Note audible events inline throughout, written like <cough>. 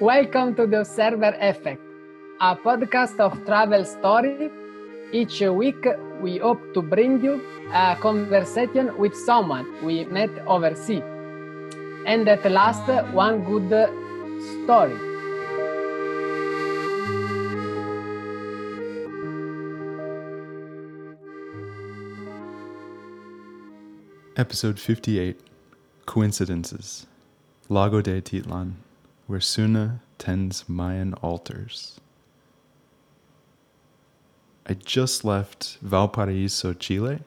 Welcome to the Observer Effect, a podcast of travel story. Each week, we hope to bring you a conversation with someone we met overseas. And at last, one good story. Episode 58 Coincidences Lago de Atitlan, where Sune tends Mayan altars. I just left Valparaiso, Chile,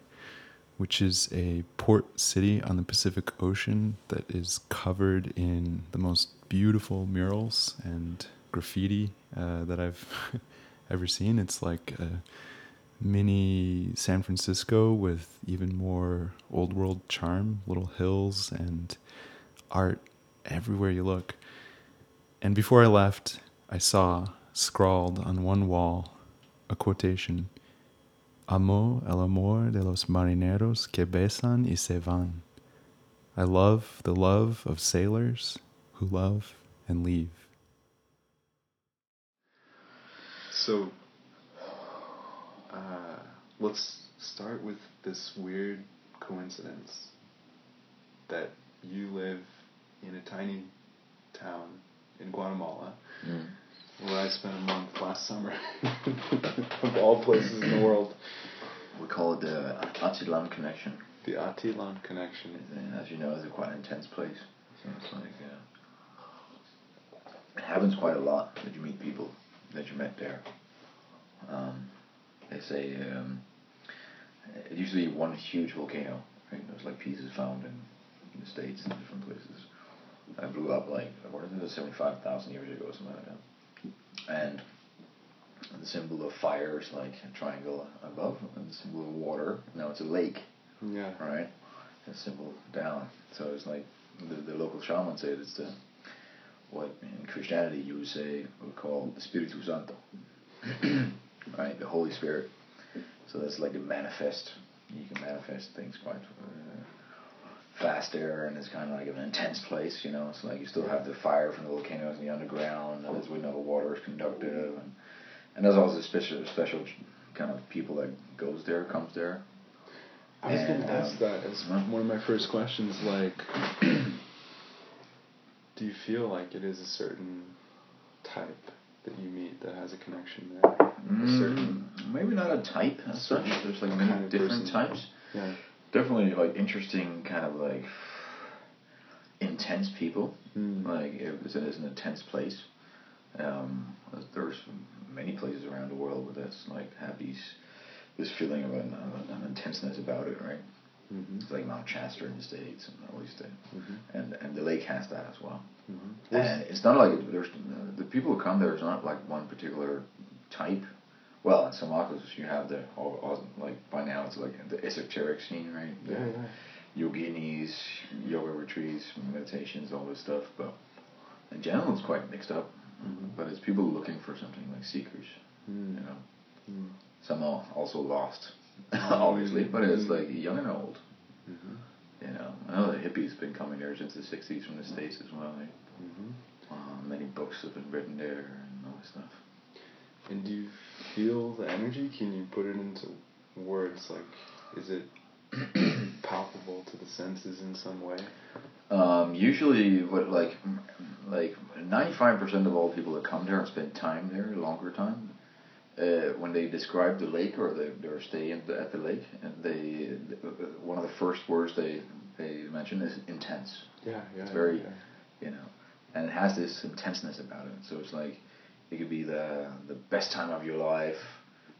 which is a port city on the Pacific Ocean that is covered in the most beautiful murals and graffiti uh, that I've <laughs> ever seen. It's like a mini San Francisco with even more old world charm, little hills and art everywhere you look. And before I left, I saw scrawled on one wall a quotation Amo el amor de los marineros que besan y se van. I love the love of sailors who love and leave. So, uh, let's start with this weird coincidence that you live in a tiny town in Guatemala, Mm. where I spent a month last summer, <laughs> of all places in the world. We call it the Atitlan connection. The Atitlan connection. And as you know, it's a quite intense place. So it's like uh, it happens quite a lot that you meet people that you met there. Um, they say um, it used to be one huge volcano. Right? There's like pieces found in, in the states and different places. That blew up like what is it, seventy-five thousand years ago, something like that. And the symbol of fire is like a triangle above, and the symbol of water. Now it's a lake Yeah. right? And symbol down. So it's like the, the local shaman said it's the what in Christianity you would say we call the Spiritu Santo, <clears throat> right? The Holy Spirit. So that's like a manifest. You can manifest things quite uh, fast there, and it's kind of like an intense place. You know, it's like you still have the fire from the volcanoes in the underground, and as we know, the water is conductive, and and there's also special special kind of people that goes there, comes there. I was going to ask um, that as one of my first questions. Like, <clears throat> do you feel like it is a certain type that you meet that has a connection there? A certain, Mm, maybe not a type as such. There's like many different person. types. yeah. Definitely like interesting, kind of like intense people. Mm. Like it was it is an intense place. Um, there's many places around the world where that's like have these this feeling of an, an intenseness about it, right? Mhm. It's like Mount Shasta in the states and all these things, Mhm. and and the lake has that as well. Mhm. And it's not like there's the people who come there is not like one particular type. Well, in San Marcos you have the all, all, like by now it's like the esoteric scene, right? The Yeah, yeah. Yoginis, yoga retreats, meditations, all this stuff. But in general, it's quite mixed up. Mhm. But it's people looking for something like seekers, Mm. you know. Mm. Some are also lost, <laughs> obviously, but it's Mm. like young and old. Mhm. You know, I know the hippies been coming there since the '60s from the states as well. Right? Mhm. Uh, many books have been written there and all this stuff. And do you feel the energy? Can you put it into words? Like, is it <clears throat> palpable to the senses in some way? Um, usually, what like like ninety five percent of all people that come there and spend time there, longer time, uh, when they describe the lake or they, their stay at the, at the lake, and they one of the first words they they mention is intense. Yeah, yeah. It's very, yeah. you know, and it has this intenseness about it. So it's like it could be the the best time of your life.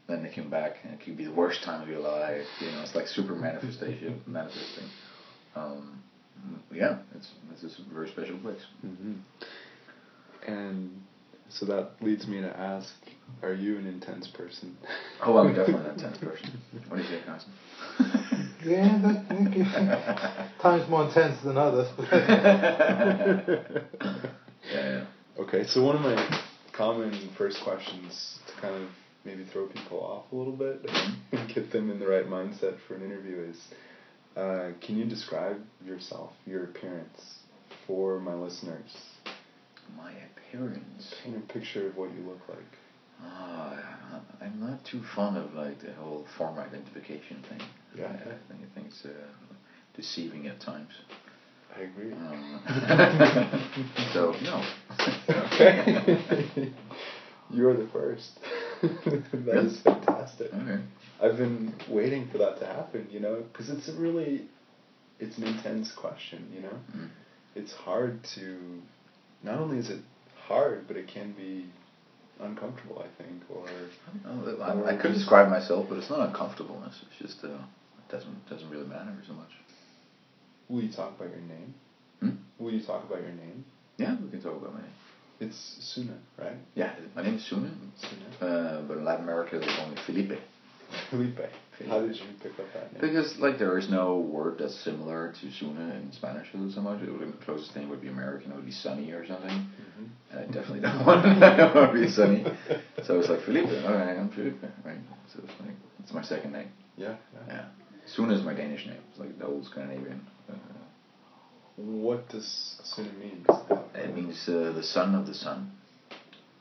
Then they come back, and it could be the worst time of your life. You know, it's like super manifestation, <laughs> manifesting. Um, yeah, it's it's just a very special place. hmm And so that leads me to ask: Are you an intense person? <laughs> Oh, I'm definitely an <laughs> intense person. What do you think, Carson? Yeah, that, times more intense than others. yeah, yeah. Okay, so one of my common first questions to kind of maybe throw people off a little bit <laughs> and get them in the right mindset for an interview is uh, can you describe yourself, your appearance, for my listeners? My appearance. Paint a picture of what you look like. I- I'm not too fond of like the whole form identification thing. Yeah. I, I think, I think it's uh, deceiving at times. I agree. Um, <laughs> <laughs> so no. Okay. <laughs> You're the first. <laughs> that is fantastic. Okay. I've been waiting for that to happen, you know, because it's a really, it's an intense question, you know. Mm. It's hard to, not only is it hard, but it can be uncomfortable, I think, or I, I could describe myself, but it's not uncomfortableness. It's just uh, it doesn't doesn't really matter so much. will you talk about your name? Hmm? Will you talk about your name? Yeah, we can talk about my name. It's Suna, right? Yeah, my name is Sune, Suna. uh, but in Latin America they call me Felipe. Felipe. How did you pick up that name? Because like there is no word that's similar to Sune in Spanish so much. It would, the closest thing would be American. It would be Sunny or something. Mhm. And I definitely don't want, I don't want to be Sunny. So it's like Felipe. Okay, I'm Felipe, right? So it's like it's my second name. Yeah, yeah. Yeah. Sune is my Danish name. It's like the old Scandinavian. Uh, What does Sune mean? It means uh, the son of the son.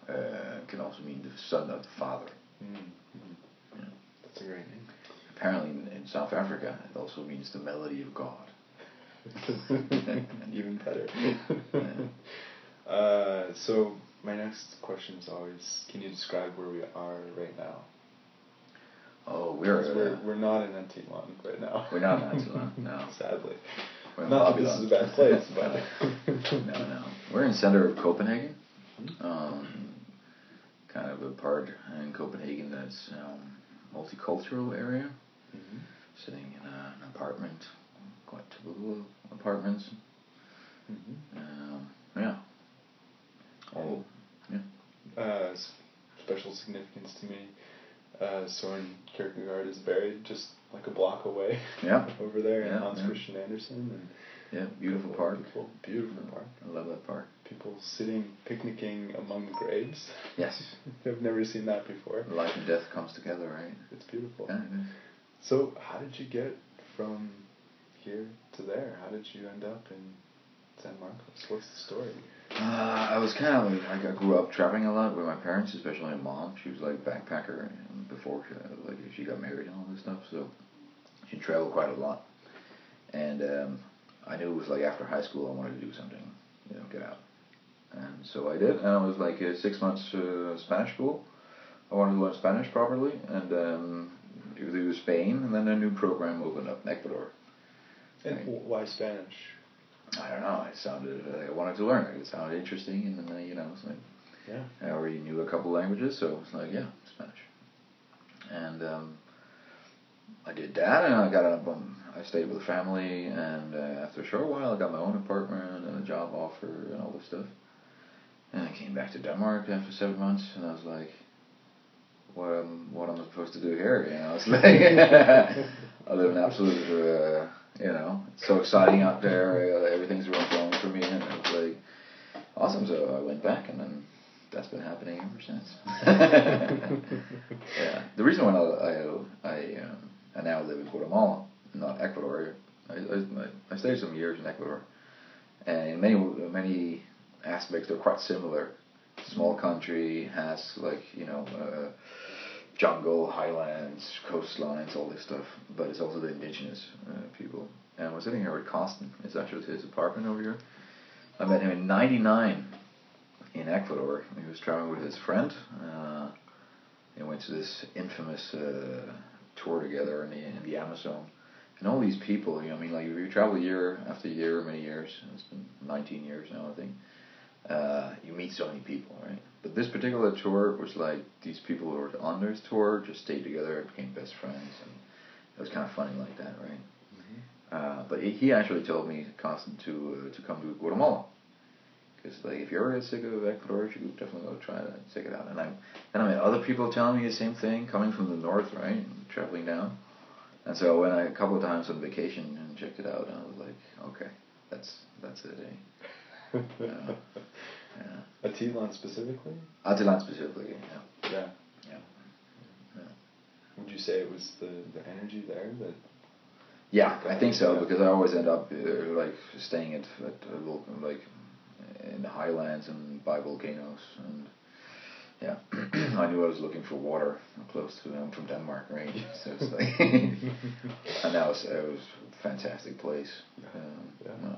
Uh, it can also mean the son of the father. Mm, mhm. Yeah. That's a great name. Apparently, in, in South Africa, it also means the melody of God. <laughs> Even better. uh, so my next question is always, can you describe where we are right now? Oh, we're 'Cause uh, we're we're not in Antiguan right now. We're not in Antiguan, no. <laughs> Sadly. We're in not that this is a bad place, but <laughs> no, no. We're in center of Copenhagen. Um, kind of a part in Copenhagen that's um, multicultural area. Mhm. Sitting in a, an apartment, quite typical apartments. Mhm. Um, yeah. Oh, yeah. Uh, special significance to me. Uh, Soren Kierkegaard is buried just like a block away. Yeah. <laughs> over there in Hans yeah. Christian Andersen and Yeah, beautiful park. Beautiful, beautiful park. I love that park. People sitting picnicking among the graves. Yes. <laughs> I've never seen that before. Life and death comes together, right? It's beautiful. Yeah, it is. So, how did you get from here to there? How did you end up in San Marcos? What's the story? Uh, I was kind of like, I grew up traveling a lot with my parents, especially my mom. She was like backpacker before she, like she got married and all this stuff, so she traveled quite a lot. And um, I knew it was like after high school I wanted to do something, you know, get out. And so I did, and I was like uh, six months uh, Spanish school. I wanted to learn Spanish properly, and um, it was, Spain, and then a new program opened up in Ecuador. And why Spanish? I don't know. It sounded. Uh, I wanted to learn it. It sounded interesting, and then uh, you know, it's like Yeah. I already knew a couple languages, so it's like yeah, Spanish. And um, I did that, and I got up. Um, I stayed with a family, and uh, after a short while, I got my own apartment and a job offer and all this stuff. And I came back to Denmark after seven months, and I was like, "What am what am I supposed to do here?" You know, it's like <laughs> I live in absolute. Uh, you know, it's so exciting out there. Uh, everything's going wrong for me, and it was like awesome. So I went back, and then that's been happening ever since. <laughs> yeah, the reason why I I I, um, I now live in Guatemala, not Ecuador. I, I I stayed some years in Ecuador, and in many many aspects they're quite similar. Small country has like you know. Uh, jungle, highlands, coastlines, all this stuff. But it's also the indigenous uh, people. And we're sitting here with Costin. It's actually his apartment over here. I met him in '99 in Ecuador. He was traveling with his friend. Uh, they went to this infamous uh, tour together in the in the Amazon. And all these people, you know, I mean, like if you travel year after year, many years. It's been 19 years now, I think. Uh, you meet so many people, right? But this particular tour was like these people who were on this tour just stayed together, became best friends, and it was kind of funny like that, right? Uh, but he, he actually told me, Constant, to uh, to come to Guatemala. Because like if you're ever sick of Ecuador, you should definitely go try that, check it out. And I and I mean other people telling me the same thing, coming from the north, right, and traveling down. And so when I a couple of times on vacation and checked it out, and I was like, okay, that's that's it. Eh? <laughs> Yeah. Yeah. Atitlan specifically? Atitlan specifically, yeah. Yeah. Yeah. Yeah. Would you say it was the, the energy there that Yeah, I think so because I always end up uh, like staying at, at local, like in the highlands and by volcanoes and yeah, <clears throat> I knew I was looking for water close to. I'm from Denmark, right? <laughs> So it's like, <laughs> and that was it was a fantastic place. Um, Yeah. no.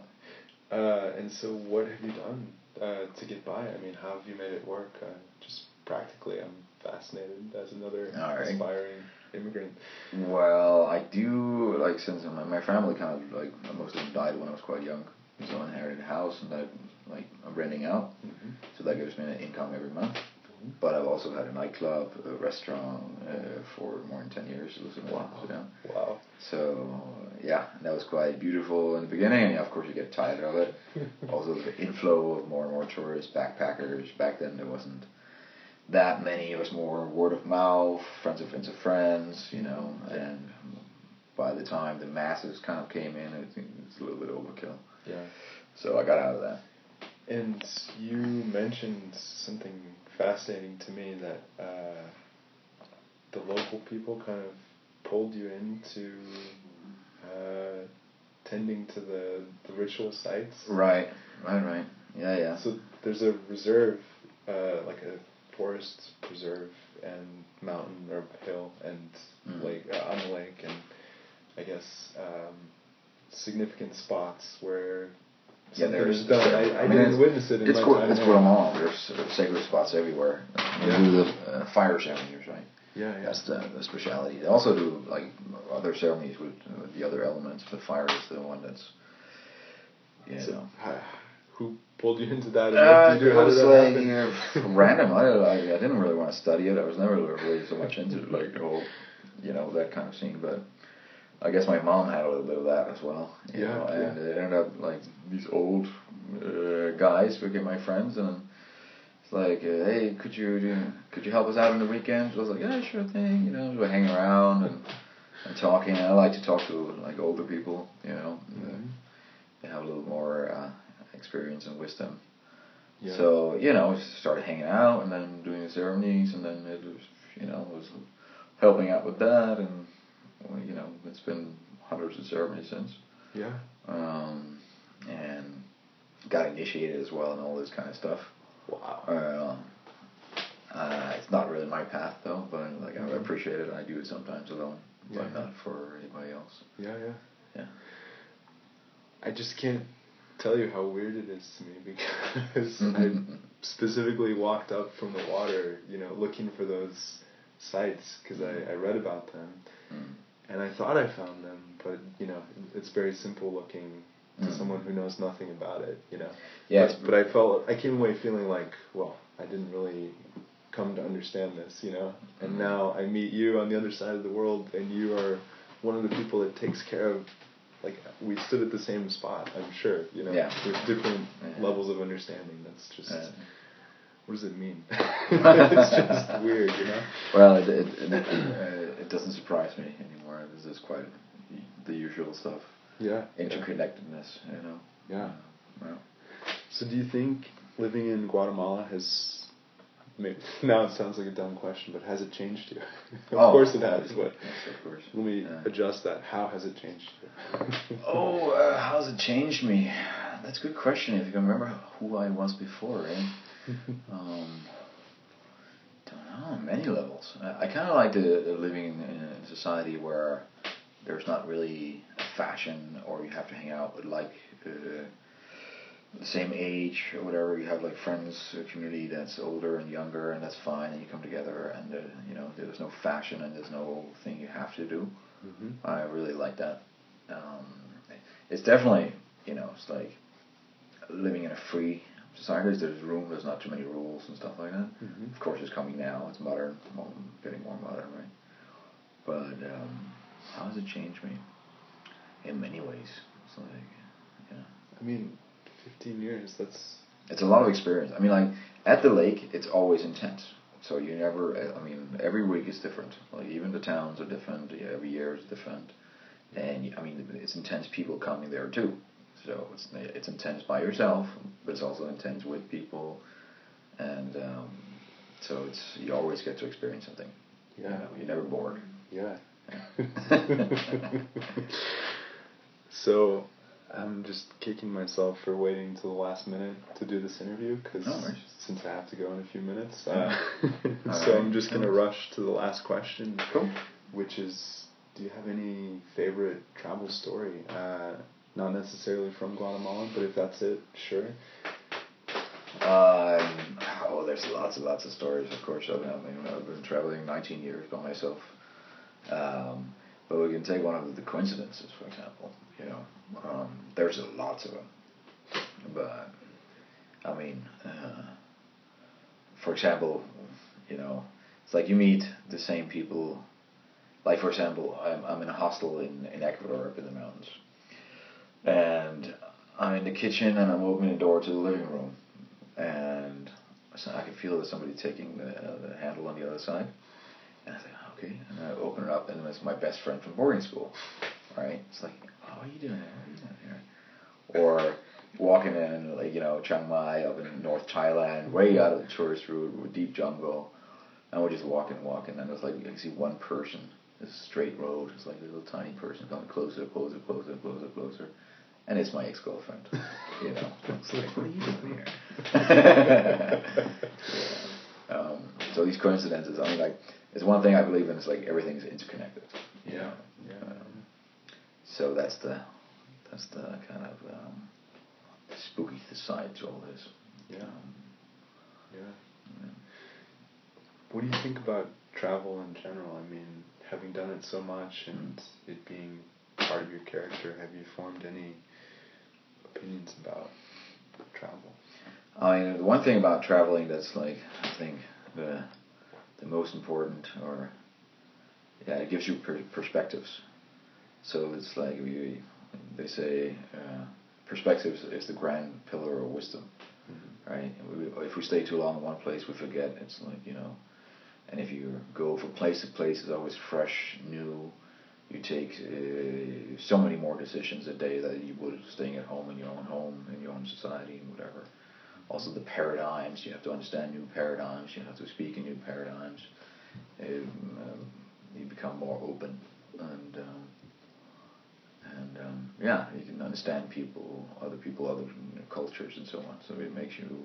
Uh, and so, what have you done uh, to get by? I mean, how have you made it work? Uh, just practically, I'm fascinated as another right. aspiring immigrant. Well, I do like since my, my family kind of like most of them died when I was quite young, so I inherited a house and I like I'm renting out, Mm-hmm. so that gives me an income every month. But I've also had a nightclub, a restaurant uh, for more than ten years. It was in Wow. Wow. So yeah, that was quite beautiful in the beginning, and of course you get tired of it. <laughs> also the inflow of more and more tourists, backpackers. Back then there wasn't that many. It was more word of mouth, friends of friends of friends, you know. And by the time the masses kind of came in, I think it's a little bit overkill. Yeah. So I got out of that. And you mentioned something fascinating to me that uh, the local people kind of pulled you into uh, tending to the, the ritual sites. Right, right, right. Yeah, yeah. So there's a reserve, uh, like a forest preserve and mountain or hill and Mhm. lake uh, on the lake and I guess um, significant spots where Yeah, there's is done. I, I, mean, didn't witness it in It's, my Gu- time it's there. Guatemala. There's sacred spots everywhere. They Yeah. do the uh, fire ceremonies, right? Yeah, yeah. That's the, the speciality. They also do like other ceremonies with, uh, the other elements, but fire is the one that's, you So, know. who pulled you into that? Uh, you do? How did like happen? random. I, I I didn't really want to study it. I was never really so much into like the whole, you know, that kind of scene. But I guess my mom had a little bit of that as well. Yeah, know, yeah. and it ended up like these old uh, guys became my friends, and it's like, uh, hey, could you do, could you help us out on the weekends? I was like, yeah, sure thing. You know, we hang around and and talking. I like to talk to like older people. You know, Mhm. they have a little more uh, experience and wisdom. Yeah. So you know, we started hanging out and then doing the ceremonies, and then it was you know was helping out with that, and well, you know it's been hundreds of ceremonies since, yeah. um, and got initiated as well and all this kind of stuff. Wow. Uh, uh, it's not really my path though, but like I Mhm. appreciate it. And I do it sometimes alone, Yeah. but not for anybody else. Yeah, yeah. Yeah. I just can't tell you how weird it is to me <laughs> because I Mhm. specifically walked up from the water, you know, looking for those sites because I, I read about them Mm. And I thought I found them, but you know, it's very simple looking to Mm. someone who knows nothing about it, you know. Yeah, But, but I felt I came away feeling like, well, I didn't really come to understand this, you know. And Mhm. now I meet you on the other side of the world, and you are one of the people that takes care of. Like we stood at the same spot, I'm sure, you know, Yeah. with different levels of understanding. That's just what does it mean? <laughs> <laughs> it's just weird, you know. Well, it it, it, uh, it doesn't surprise me anymore. This is quite the usual stuff. Yeah. Interconnectedness, you know. Yeah. Uh, well, So do you think living in Guatemala has maybe, <laughs> now it sounds like a dumb question, but has it changed you? <laughs> of Oh, course it has, but yes, of course. let me Yeah. adjust that. How has it changed you? <laughs> Oh, uh, how's it changed me? That's a good question. If you can remember who I was before, eh? um, don't. Many levels. I, I kind of like the, the living in, in a society where there's not really a fashion, or you have to hang out with like uh, the same age or whatever. You have like friends, a community that's older and younger, and that's fine, and you come together, and uh, you know there's no fashion and there's no thing you have to do. hmm I really like that. Um, it's definitely, you know, it's like living in a free society. There's room, there's not too many rules and stuff like that. Mhm. Of course, it's coming now. It's modern, more, getting more modern, right? But um, how has it changed me? In many ways, it's like, yeah, I mean, 15 years, that's. it's a lot of experience. I mean, like at the lake, it's always intense. So you never. I mean, every week is different. Like even the towns are different. yeah, Every year is different. And I mean, it's intense. People coming there too. So it's it's intense by yourself, but it's also intense with people. And um, so it's you always get to experience something. You Yeah. know, you're never bored. Yeah. <laughs> So, I'm just kicking myself for waiting till the last minute to do this interview because No since I have to go in a few minutes, uh, <laughs> so Alright. I'm just gonna rush to the last question, Cool. which is, do you have any favorite travel story? Uh, not necessarily from Guatemala, but if that's it, sure. Um, oh, there's lots and lots of stories. Of course, I've been, I've been traveling 19 years by myself. Um, but we can take one of the coincidences, for example. You know, um, there's lots of them. But I mean, uh, for example, you know, it's like you meet the same people. Like for example, I'm I'm in a hostel in in Ecuador up in the mountains, and I'm in the kitchen and I'm opening the door to the living room, and I can feel that somebody taking the, uh, the handle on the other side, and I think okay, and I open it up and it's my best friend from boarding school, right? It's like, oh, what are you doing? What are you doing here? Or walking in like you know Chiang Mai up in North Thailand, way out of the tourist route deep jungle, and we're just walking, walking, and it's like you can see one person, this straight road, it's like a little tiny person coming closer, closer, closer, closer, closer, and it's my ex girlfriend, you know. <laughs> It's like, what are you doing here? <laughs> Yeah. Um, so these coincidences, I mean, like, it's one thing I believe in. It's like everything's interconnected. Yeah, yeah. Um, so that's the that's the kind of um, spooky side to all this. Yeah. Um, Yeah. yeah. What do you think about travel in general? I mean, it so much and it being part of your character, have you formed any opinions about travel? I mean, the one thing about traveling that's like I think the the most important, or yeah, it gives you per- perspectives. So it's like we they say uh, perspectives is the grand pillar of wisdom, right? And we, if we stay too long in one place, we forget. It's like you know, and if you go from place to place, it's always fresh, new. You take uh, so many more decisions a day that you would staying at home in your own home, in your own society, and whatever. Also, the paradigms. You have to understand new paradigms. You have to speak in new paradigms. Um, um, you become more open, and um, and um, yeah, you can understand people, other people, other cultures, and so on. So it makes you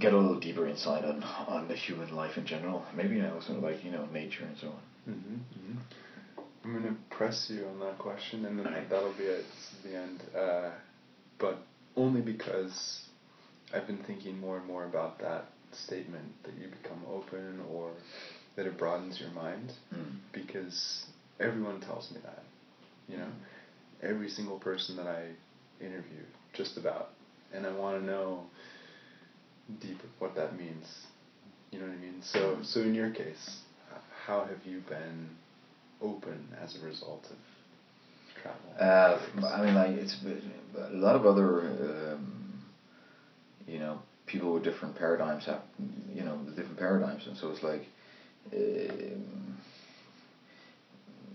get a little deeper insight on on the human life in general. Maybe I also like you know nature and so on. Mm-hmm. hmm I'm going to press you on that question, and then Right. that'll be it. The end. Uh, but only because I've been thinking more and more about that statement that you become open or that it broadens your mind. Mm. Because everyone tells me that. You know, every single person that I interview, just about. And I want to know deeper what that means. You know what I mean? So, so in your case, how have you been open as a result of travel? Uh, I mean, like it's a lot of other, um, you know, people with different paradigms have, you know, the different paradigms, and so it's like, um,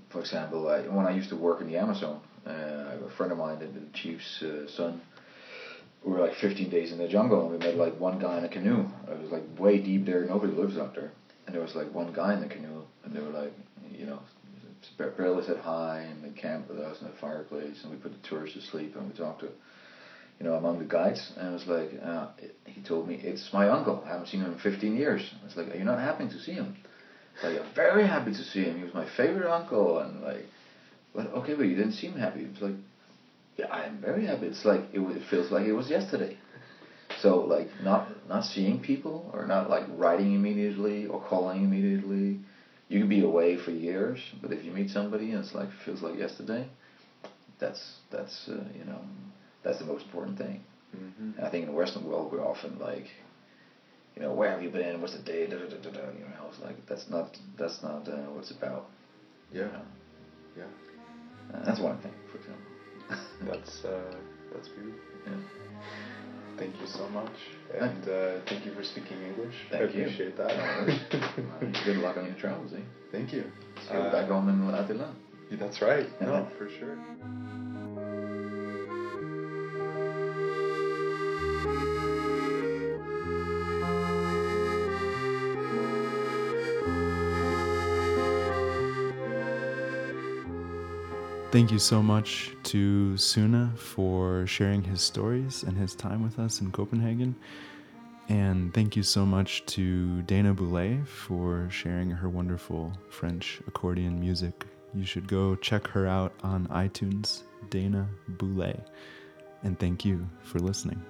for example, I, when I used to work in the Amazon, uh, a friend of mine, the, the chief's uh, son, we were like 15 days in the jungle, and we met like one guy in a canoe. It was like way deep there, nobody lives out there, and there was like one guy in the canoe, and they were like, you know, barely said hi, and they camped with us in the fireplace, and we put the tourists to sleep, and we talked to, you know, among the guides, and it was like, uh, he told me it's my uncle. I haven't seen him in 15 years. It's like, are you not happy to see him? Like, I'm very happy to see him. He was my favorite uncle, and like, but okay, but you didn't seem happy. It's like, yeah, I am very happy. It's like it, it feels like it was yesterday. So like not not seeing people or not like writing immediately or calling immediately. You can be away for years, but if you meet somebody and it's like feels like yesterday, that's that's uh, you know that's the most important thing. Mm-hmm. I think in the Western world we're often like, you know, where have you been? What's the day? Da, da, da, da, da. You know, it's like that's not that's not uh, what it's about. Yeah, You know? yeah. Uh, that's one thing, for example. <laughs> That's uh, that's beautiful. yeah. Thank you so much, and uh, thank you for speaking English. Thank I you. appreciate Uh, that. <laughs> good luck on your travels, eh? thank you. See you Uh, back home in Atitlan. yeah, That's right. No, for sure. Thank you so much to Sune for sharing his stories and his time with us in Copenhagen. And thank you so much to Dana Boulé for sharing her wonderful French accordion music. You should go check her out on iTunes, Dana Boulé. And thank you for listening.